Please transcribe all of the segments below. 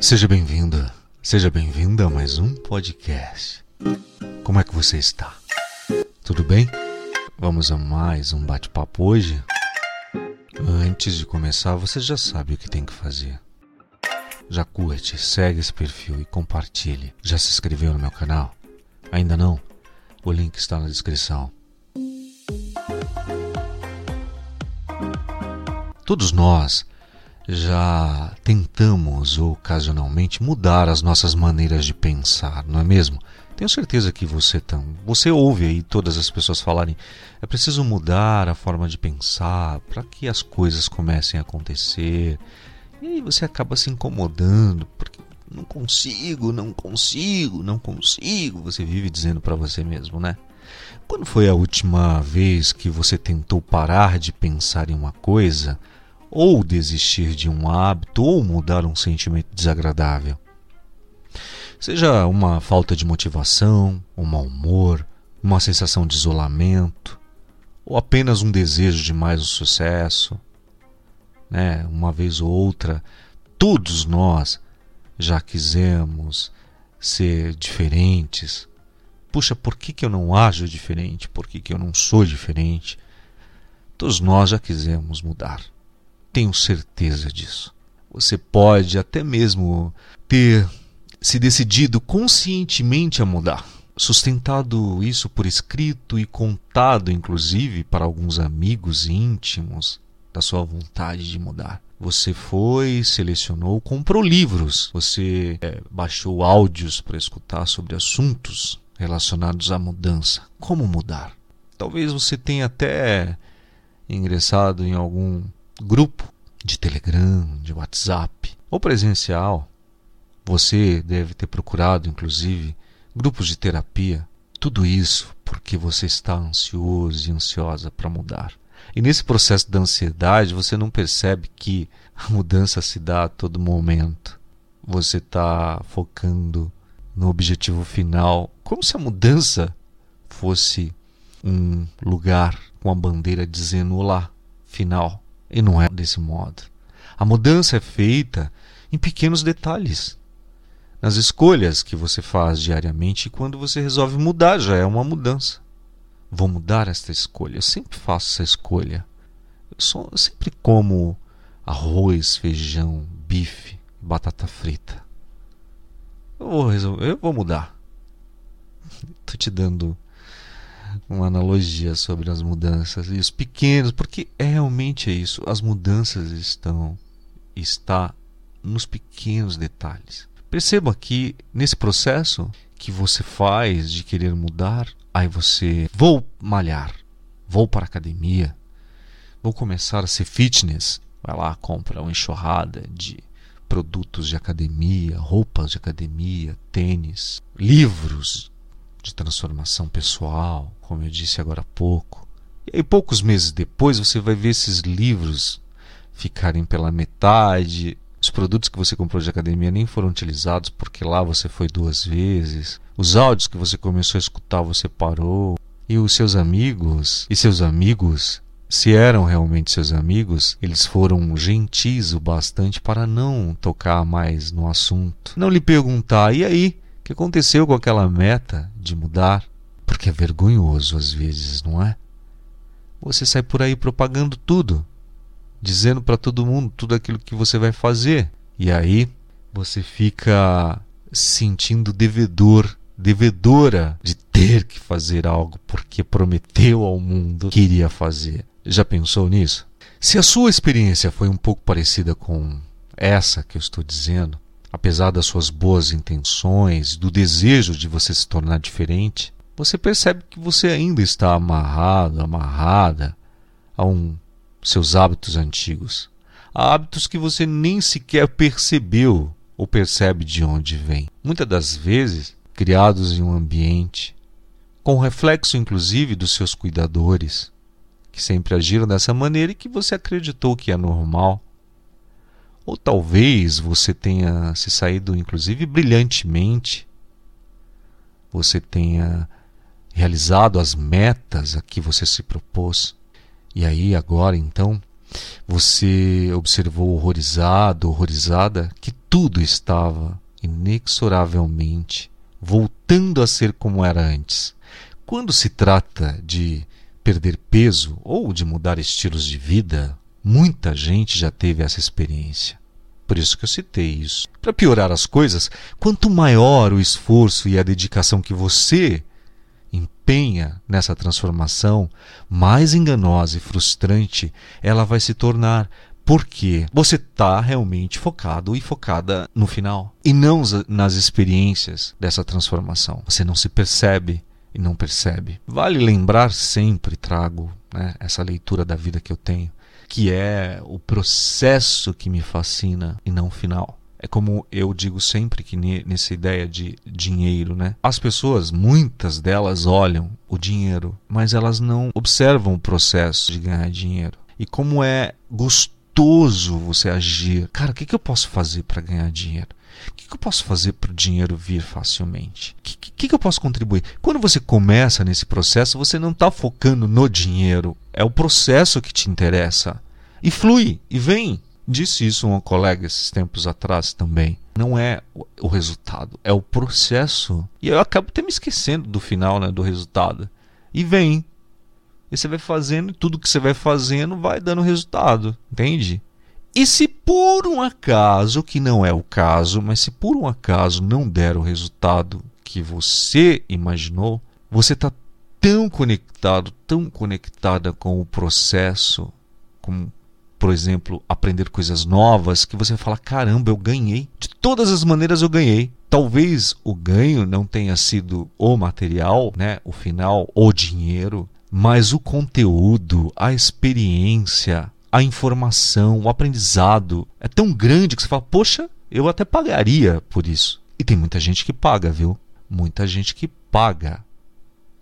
Seja bem-vinda, seja bem-vinda a mais um podcast. Como é que você está? Tudo bem? Vamos a mais um bate-papo hoje? Antes de começar, você já sabe o que tem que fazer. Já curte, segue esse perfil e compartilhe. Já se inscreveu no meu canal? Ainda não? O link está na descrição. Todos nós já tentamos ocasionalmente mudar as nossas maneiras de pensar, não é mesmo? Tenho certeza que você tam, você ouve aí todas as pessoas falarem é preciso mudar a forma de pensar para que as coisas comecem a acontecer. E aí você acaba se incomodando porque não consigo, não consigo, não consigo. Você vive dizendo para você mesmo, né? Quando foi a última vez que você tentou parar de pensar em uma coisa? Ou desistir de um hábito, ou mudar um sentimento desagradável. Seja uma falta de motivação, um mau humor, uma sensação de isolamento, ou apenas um desejo de mais um sucesso, né? uma vez ou outra, todos nós já quisemos ser diferentes. Puxa, por que, que eu não ajo diferente? Por que, que eu não sou diferente? Todos nós já quisemos mudar. Tenho certeza disso. Você pode até mesmo ter se decidido conscientemente a mudar, sustentado isso por escrito e contado, inclusive, para alguns amigos íntimos da sua vontade de mudar. Você foi, selecionou, comprou livros, você é, baixou áudios para escutar sobre assuntos relacionados à mudança. Como mudar? Talvez você tenha até ingressado em algum grupo de Telegram, de WhatsApp ou presencial. Você deve ter procurado, inclusive, grupos de terapia. Tudo isso porque você está ansioso e ansiosa para mudar. E nesse processo da ansiedade, você não percebe que a mudança se dá a todo momento. Você está focando no objetivo final, como se a mudança fosse um lugar com a bandeira dizendo olá, final. E não é desse modo. A mudança é feita em pequenos detalhes. Nas escolhas que você faz diariamente e quando você resolve mudar, já é uma mudança. Vou mudar esta escolha. Eu sempre faço essa escolha. Eu, só, eu sempre como arroz, feijão, bife, batata frita. Eu vou, resolver, eu vou mudar. Estou te dando uma analogia sobre as mudanças e os pequenos, porque é realmente é isso. As mudanças estão está nos pequenos detalhes. Perceba que nesse processo que você faz de querer mudar, aí você vou malhar, vou para a academia, vou começar a ser fitness, vai lá compra uma enxurrada de produtos de academia, roupas de academia, tênis, livros de transformação pessoal, como eu disse agora há pouco. E aí, poucos meses depois, você vai ver esses livros ficarem pela metade. Os produtos que você comprou de academia nem foram utilizados porque lá você foi duas vezes. Os áudios que você começou a escutar, você parou. E os seus amigos e seus amigos se eram realmente seus amigos, eles foram gentis o bastante para não tocar mais no assunto. Não lhe perguntar, e aí? Que aconteceu com aquela meta de mudar? Porque é vergonhoso às vezes, não é? Você sai por aí propagando tudo, dizendo para todo mundo tudo aquilo que você vai fazer. E aí você fica sentindo devedor, devedora de ter que fazer algo porque prometeu ao mundo que iria fazer. Já pensou nisso? Se a sua experiência foi um pouco parecida com essa que eu estou dizendo, apesar das suas boas intenções, do desejo de você se tornar diferente, você percebe que você ainda está amarrado, amarrada a um seus hábitos antigos, a hábitos que você nem sequer percebeu ou percebe de onde vem. Muitas das vezes, criados em um ambiente com reflexo inclusive dos seus cuidadores, que sempre agiram dessa maneira e que você acreditou que é normal ou talvez você tenha se saído, inclusive, brilhantemente. Você tenha realizado as metas a que você se propôs. E aí, agora, então, você observou horrorizado, horrorizada, que tudo estava inexoravelmente voltando a ser como era antes. Quando se trata de perder peso ou de mudar estilos de vida, muita gente já teve essa experiência. Por isso que eu citei isso. Para piorar as coisas, quanto maior o esforço e a dedicação que você empenha nessa transformação, mais enganosa e frustrante ela vai se tornar, porque você está realmente focado e focada no final e não nas experiências dessa transformação. Você não se percebe e não percebe. Vale lembrar sempre, trago né, essa leitura da vida que eu tenho, que é o processo que me fascina e não o final. É como eu digo sempre que nessa ideia de dinheiro, né? As pessoas, muitas delas olham o dinheiro, mas elas não observam o processo de ganhar dinheiro. E como é gostoso você agir. Cara, o que, que eu posso fazer para ganhar dinheiro? O que, que eu posso fazer para o dinheiro vir facilmente? O que, que, que eu posso contribuir? Quando você começa nesse processo, você não está focando no dinheiro, é o processo que te interessa. E flui, e vem. Disse isso um colega esses tempos atrás também. Não é o resultado, é o processo. E eu acabo até me esquecendo do final, né, do resultado. E vem. E você vai fazendo, e tudo que você vai fazendo vai dando resultado, entende? E se por um acaso, que não é o caso, mas se por um acaso não der o resultado que você imaginou, você está tão conectado, tão conectada com o processo, com, por exemplo, aprender coisas novas, que você fala: caramba, eu ganhei. De todas as maneiras eu ganhei. Talvez o ganho não tenha sido o material, né, o final, o dinheiro, mas o conteúdo, a experiência, a informação, o aprendizado é tão grande que você fala, poxa, eu até pagaria por isso. E tem muita gente que paga, viu? Muita gente que paga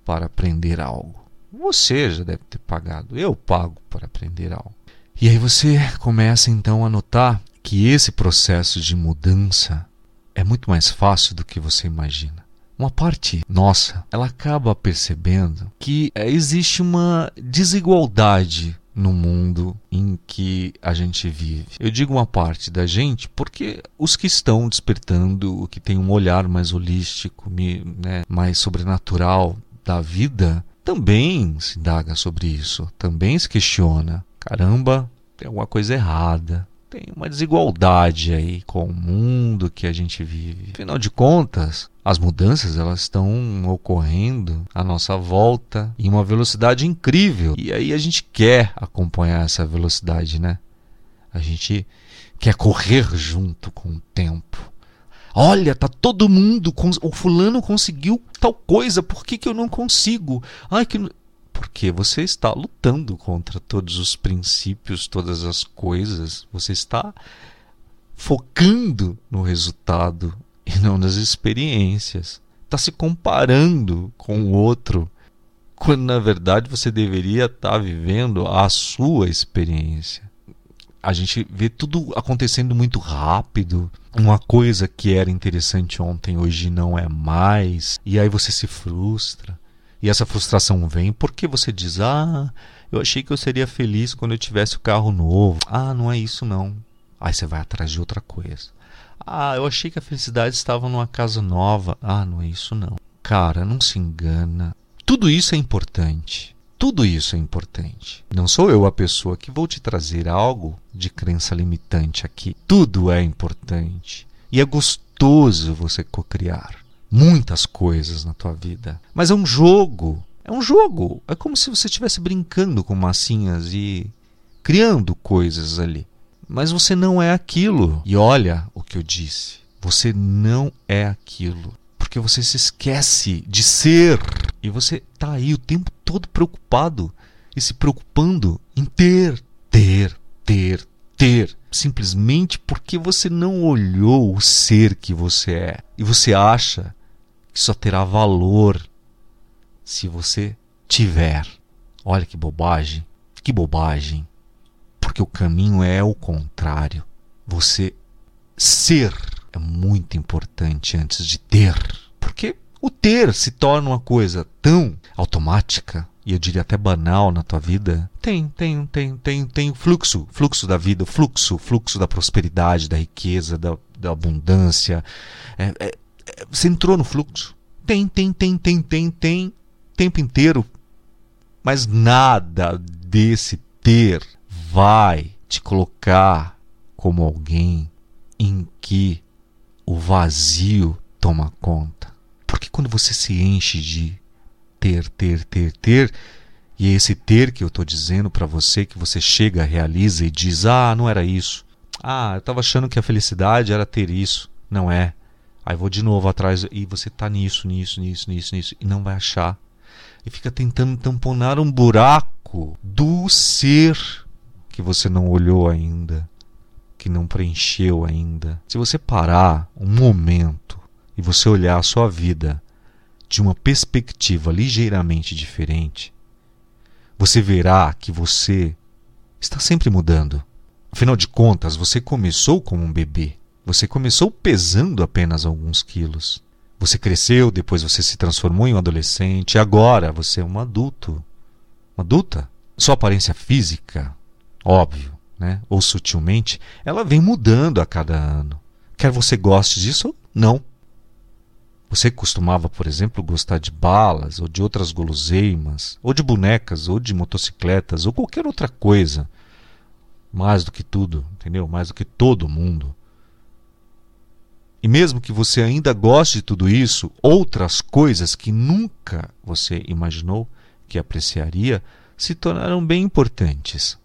para aprender algo. Você já deve ter pagado, eu pago para aprender algo. E aí você começa então a notar que esse processo de mudança é muito mais fácil do que você imagina. Uma parte nossa, ela acaba percebendo que existe uma desigualdade no mundo em que a gente vive. Eu digo uma parte da gente porque os que estão despertando, que têm um olhar mais holístico, né, mais sobrenatural da vida, também se indaga sobre isso, também se questiona. Caramba, tem alguma coisa errada. Tem uma desigualdade aí com o mundo que a gente vive. Afinal de contas, as mudanças elas estão ocorrendo à nossa volta em uma velocidade incrível. E aí a gente quer acompanhar essa velocidade, né? A gente quer correr junto com o tempo. Olha, tá todo mundo, o fulano conseguiu tal coisa, por que, que eu não consigo? Ai, que porque você está lutando contra todos os princípios, todas as coisas, você está focando no resultado e não nas experiências. Está se comparando com o outro, quando na verdade você deveria estar tá vivendo a sua experiência. A gente vê tudo acontecendo muito rápido. Uma coisa que era interessante ontem hoje não é mais. E aí você se frustra. E essa frustração vem porque você diz: Ah, eu achei que eu seria feliz quando eu tivesse o carro novo. Ah, não é isso não. Aí você vai atrás de outra coisa. Ah, eu achei que a felicidade estava numa casa nova. Ah, não é isso não. Cara, não se engana. Tudo isso é importante. Tudo isso é importante. Não sou eu a pessoa que vou te trazer algo de crença limitante aqui. Tudo é importante. E é gostoso você cocriar muitas coisas na tua vida. Mas é um jogo. É um jogo. É como se você estivesse brincando com massinhas e criando coisas ali mas você não é aquilo. E olha o que eu disse: você não é aquilo. Porque você se esquece de ser. E você está aí o tempo todo preocupado e se preocupando em ter, ter, ter, ter. Simplesmente porque você não olhou o ser que você é. E você acha que só terá valor se você tiver. Olha que bobagem. Que bobagem porque o caminho é o contrário. Você ser é muito importante antes de ter, porque o ter se torna uma coisa tão automática e eu diria até banal na tua vida, tem, tem, tem, tem, tem fluxo, fluxo da vida, fluxo, fluxo da prosperidade, da riqueza, da, da abundância. É, é, você entrou no fluxo. Tem, tem, tem, tem, tem, tem, tempo inteiro. Mas nada desse ter vai te colocar como alguém em que o vazio toma conta. Porque quando você se enche de ter, ter, ter, ter, e é esse ter que eu estou dizendo para você, que você chega, realiza e diz: Ah, não era isso. Ah, eu estava achando que a felicidade era ter isso. Não é. Aí vou de novo atrás e você está nisso, nisso, nisso, nisso, nisso, e não vai achar. E fica tentando tamponar um buraco do ser que você não olhou ainda, que não preencheu ainda. Se você parar um momento e você olhar a sua vida de uma perspectiva ligeiramente diferente, você verá que você está sempre mudando. Afinal de contas, você começou como um bebê. Você começou pesando apenas alguns quilos. Você cresceu, depois você se transformou em um adolescente, agora você é um adulto. Uma adulta. Sua aparência física, óbvio, né? ou sutilmente, ela vem mudando a cada ano. Quer você goste disso ou não. Você costumava, por exemplo, gostar de balas, ou de outras guloseimas, ou de bonecas, ou de motocicletas, ou qualquer outra coisa. Mais do que tudo, entendeu? Mais do que todo mundo. E mesmo que você ainda goste de tudo isso, outras coisas que nunca você imaginou que apreciaria se tornaram bem importantes.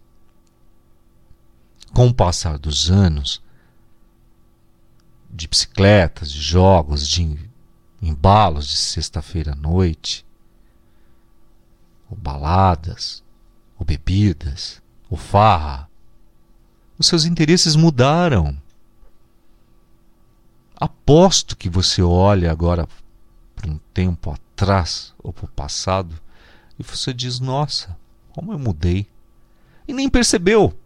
Com o passar dos anos, de bicicletas, de jogos, de embalos de sexta-feira à noite, ou baladas, ou bebidas, ou farra. Os seus interesses mudaram. Aposto que você olha agora para um tempo atrás ou para o passado e você diz: Nossa, como eu mudei. E nem percebeu.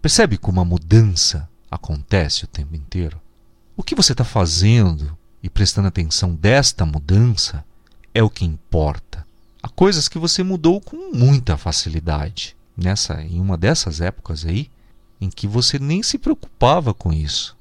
Percebe como a mudança acontece o tempo inteiro? O que você está fazendo e prestando atenção desta mudança é o que importa. Há coisas que você mudou com muita facilidade. Nessa, em uma dessas épocas aí, em que você nem se preocupava com isso.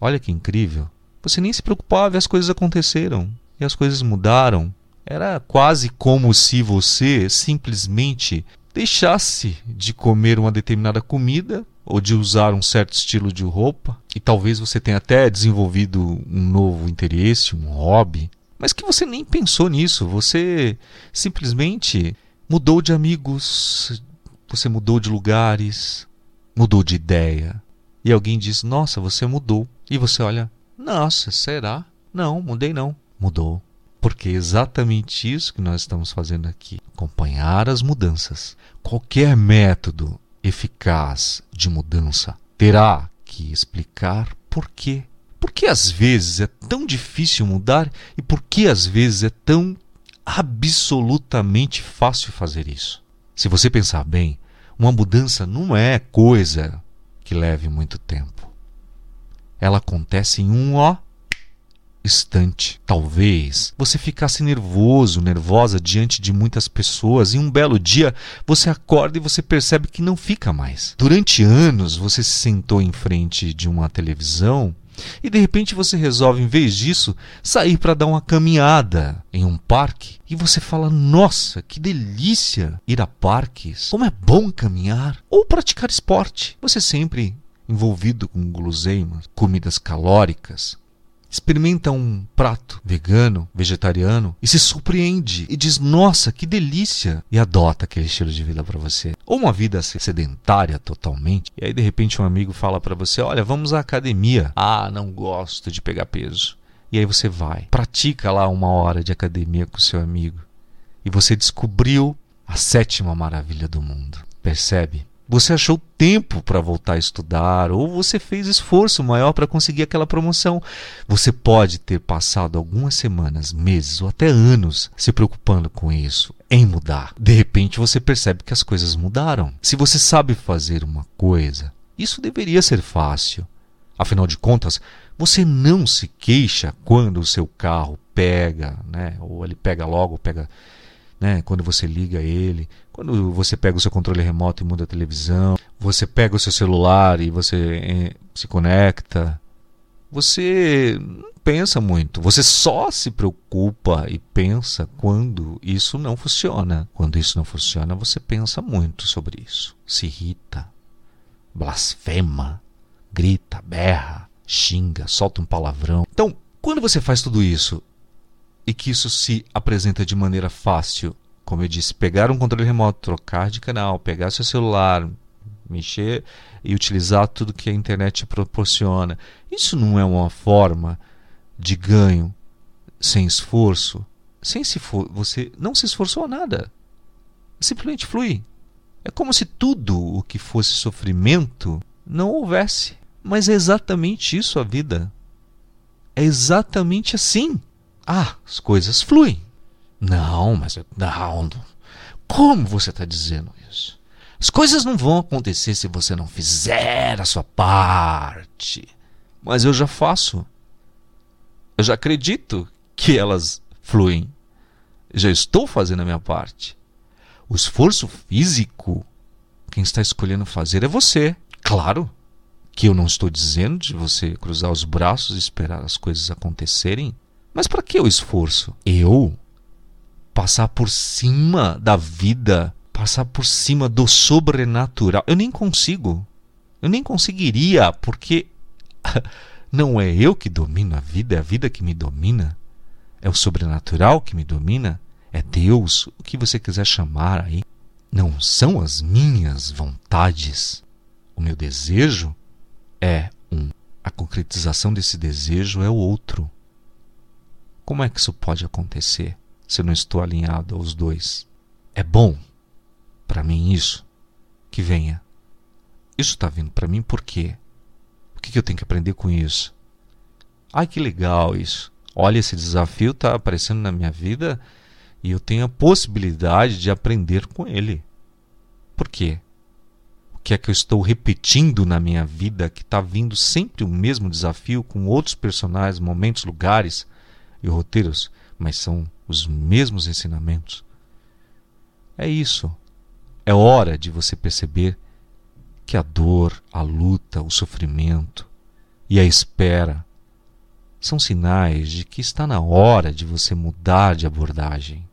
Olha que incrível. Você nem se preocupava e as coisas aconteceram. E as coisas mudaram. Era quase como se você simplesmente deixasse de comer uma determinada comida ou de usar um certo estilo de roupa, e talvez você tenha até desenvolvido um novo interesse, um hobby, mas que você nem pensou nisso, você simplesmente mudou de amigos, você mudou de lugares, mudou de ideia. E alguém diz: Nossa, você mudou. E você olha: Nossa, será? Não, mudei não. Mudou. Porque é exatamente isso que nós estamos fazendo aqui: acompanhar as mudanças. Qualquer método eficaz de mudança terá que explicar por quê. Por que às vezes é tão difícil mudar e por que às vezes é tão absolutamente fácil fazer isso? Se você pensar bem, uma mudança não é coisa que leve muito tempo. Ela acontece em um ó instante. Talvez você ficasse nervoso, nervosa diante de muitas pessoas e um belo dia você acorda e você percebe que não fica mais. Durante anos você se sentou em frente de uma televisão e de repente você resolve, em vez disso, sair para dar uma caminhada em um parque e você fala: Nossa, que delícia ir a parques! Como é bom caminhar! Ou praticar esporte. Você sempre envolvido com guloseimas, comidas calóricas, experimenta um prato vegano, vegetariano e se surpreende e diz: "Nossa, que delícia!" e adota aquele estilo de vida para você. Ou uma vida sedentária totalmente. E aí de repente um amigo fala para você: "Olha, vamos à academia." "Ah, não gosto de pegar peso." E aí você vai, pratica lá uma hora de academia com seu amigo e você descobriu a sétima maravilha do mundo. Percebe? Você achou tempo para voltar a estudar ou você fez esforço maior para conseguir aquela promoção. Você pode ter passado algumas semanas, meses ou até anos se preocupando com isso, em mudar. De repente você percebe que as coisas mudaram. Se você sabe fazer uma coisa, isso deveria ser fácil. Afinal de contas, você não se queixa quando o seu carro pega, né? Ou ele pega logo, pega né? Quando você liga ele, quando você pega o seu controle remoto e muda a televisão, você pega o seu celular e você eh, se conecta, você não pensa muito. Você só se preocupa e pensa quando isso não funciona. Quando isso não funciona, você pensa muito sobre isso. Se irrita, blasfema, grita, berra, xinga, solta um palavrão. Então, quando você faz tudo isso e que isso se apresenta de maneira fácil, como eu disse, pegar um controle remoto, trocar de canal, pegar seu celular, mexer e utilizar tudo que a internet proporciona. Isso não é uma forma de ganho sem esforço? Sem se for, você não se esforçou a nada. Simplesmente flui. É como se tudo o que fosse sofrimento não houvesse. Mas é exatamente isso a vida. É exatamente assim. Ah, as coisas fluem. Não, mas não. Como você está dizendo isso? As coisas não vão acontecer se você não fizer a sua parte. Mas eu já faço. Eu já acredito que elas fluem. já estou fazendo a minha parte. O esforço físico, quem está escolhendo fazer é você. Claro que eu não estou dizendo de você cruzar os braços e esperar as coisas acontecerem. Mas para que o esforço? Eu passar por cima da vida passar por cima do sobrenatural. Eu nem consigo. Eu nem conseguiria, porque não é eu que domino a vida, é a vida que me domina. É o sobrenatural que me domina. É Deus, o que você quiser chamar aí. Não são as minhas vontades. O meu desejo é um. A concretização desse desejo é o outro. Como é que isso pode acontecer se não estou alinhado aos dois? É bom para mim isso, que venha. Isso está vindo para mim por quê? O que, que eu tenho que aprender com isso? Ai, que legal isso. Olha, esse desafio está aparecendo na minha vida e eu tenho a possibilidade de aprender com ele. Por quê? O que é que eu estou repetindo na minha vida que está vindo sempre o mesmo desafio com outros personagens, momentos, lugares e roteiros, mas são os mesmos ensinamentos? É isso. É hora de você perceber que a dor, a luta, o sofrimento e a espera são sinais de que está na hora de você mudar de abordagem.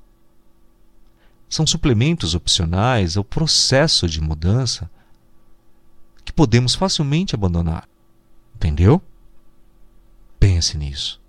São suplementos opcionais ao processo de mudança que podemos facilmente abandonar. Entendeu? Pense nisso.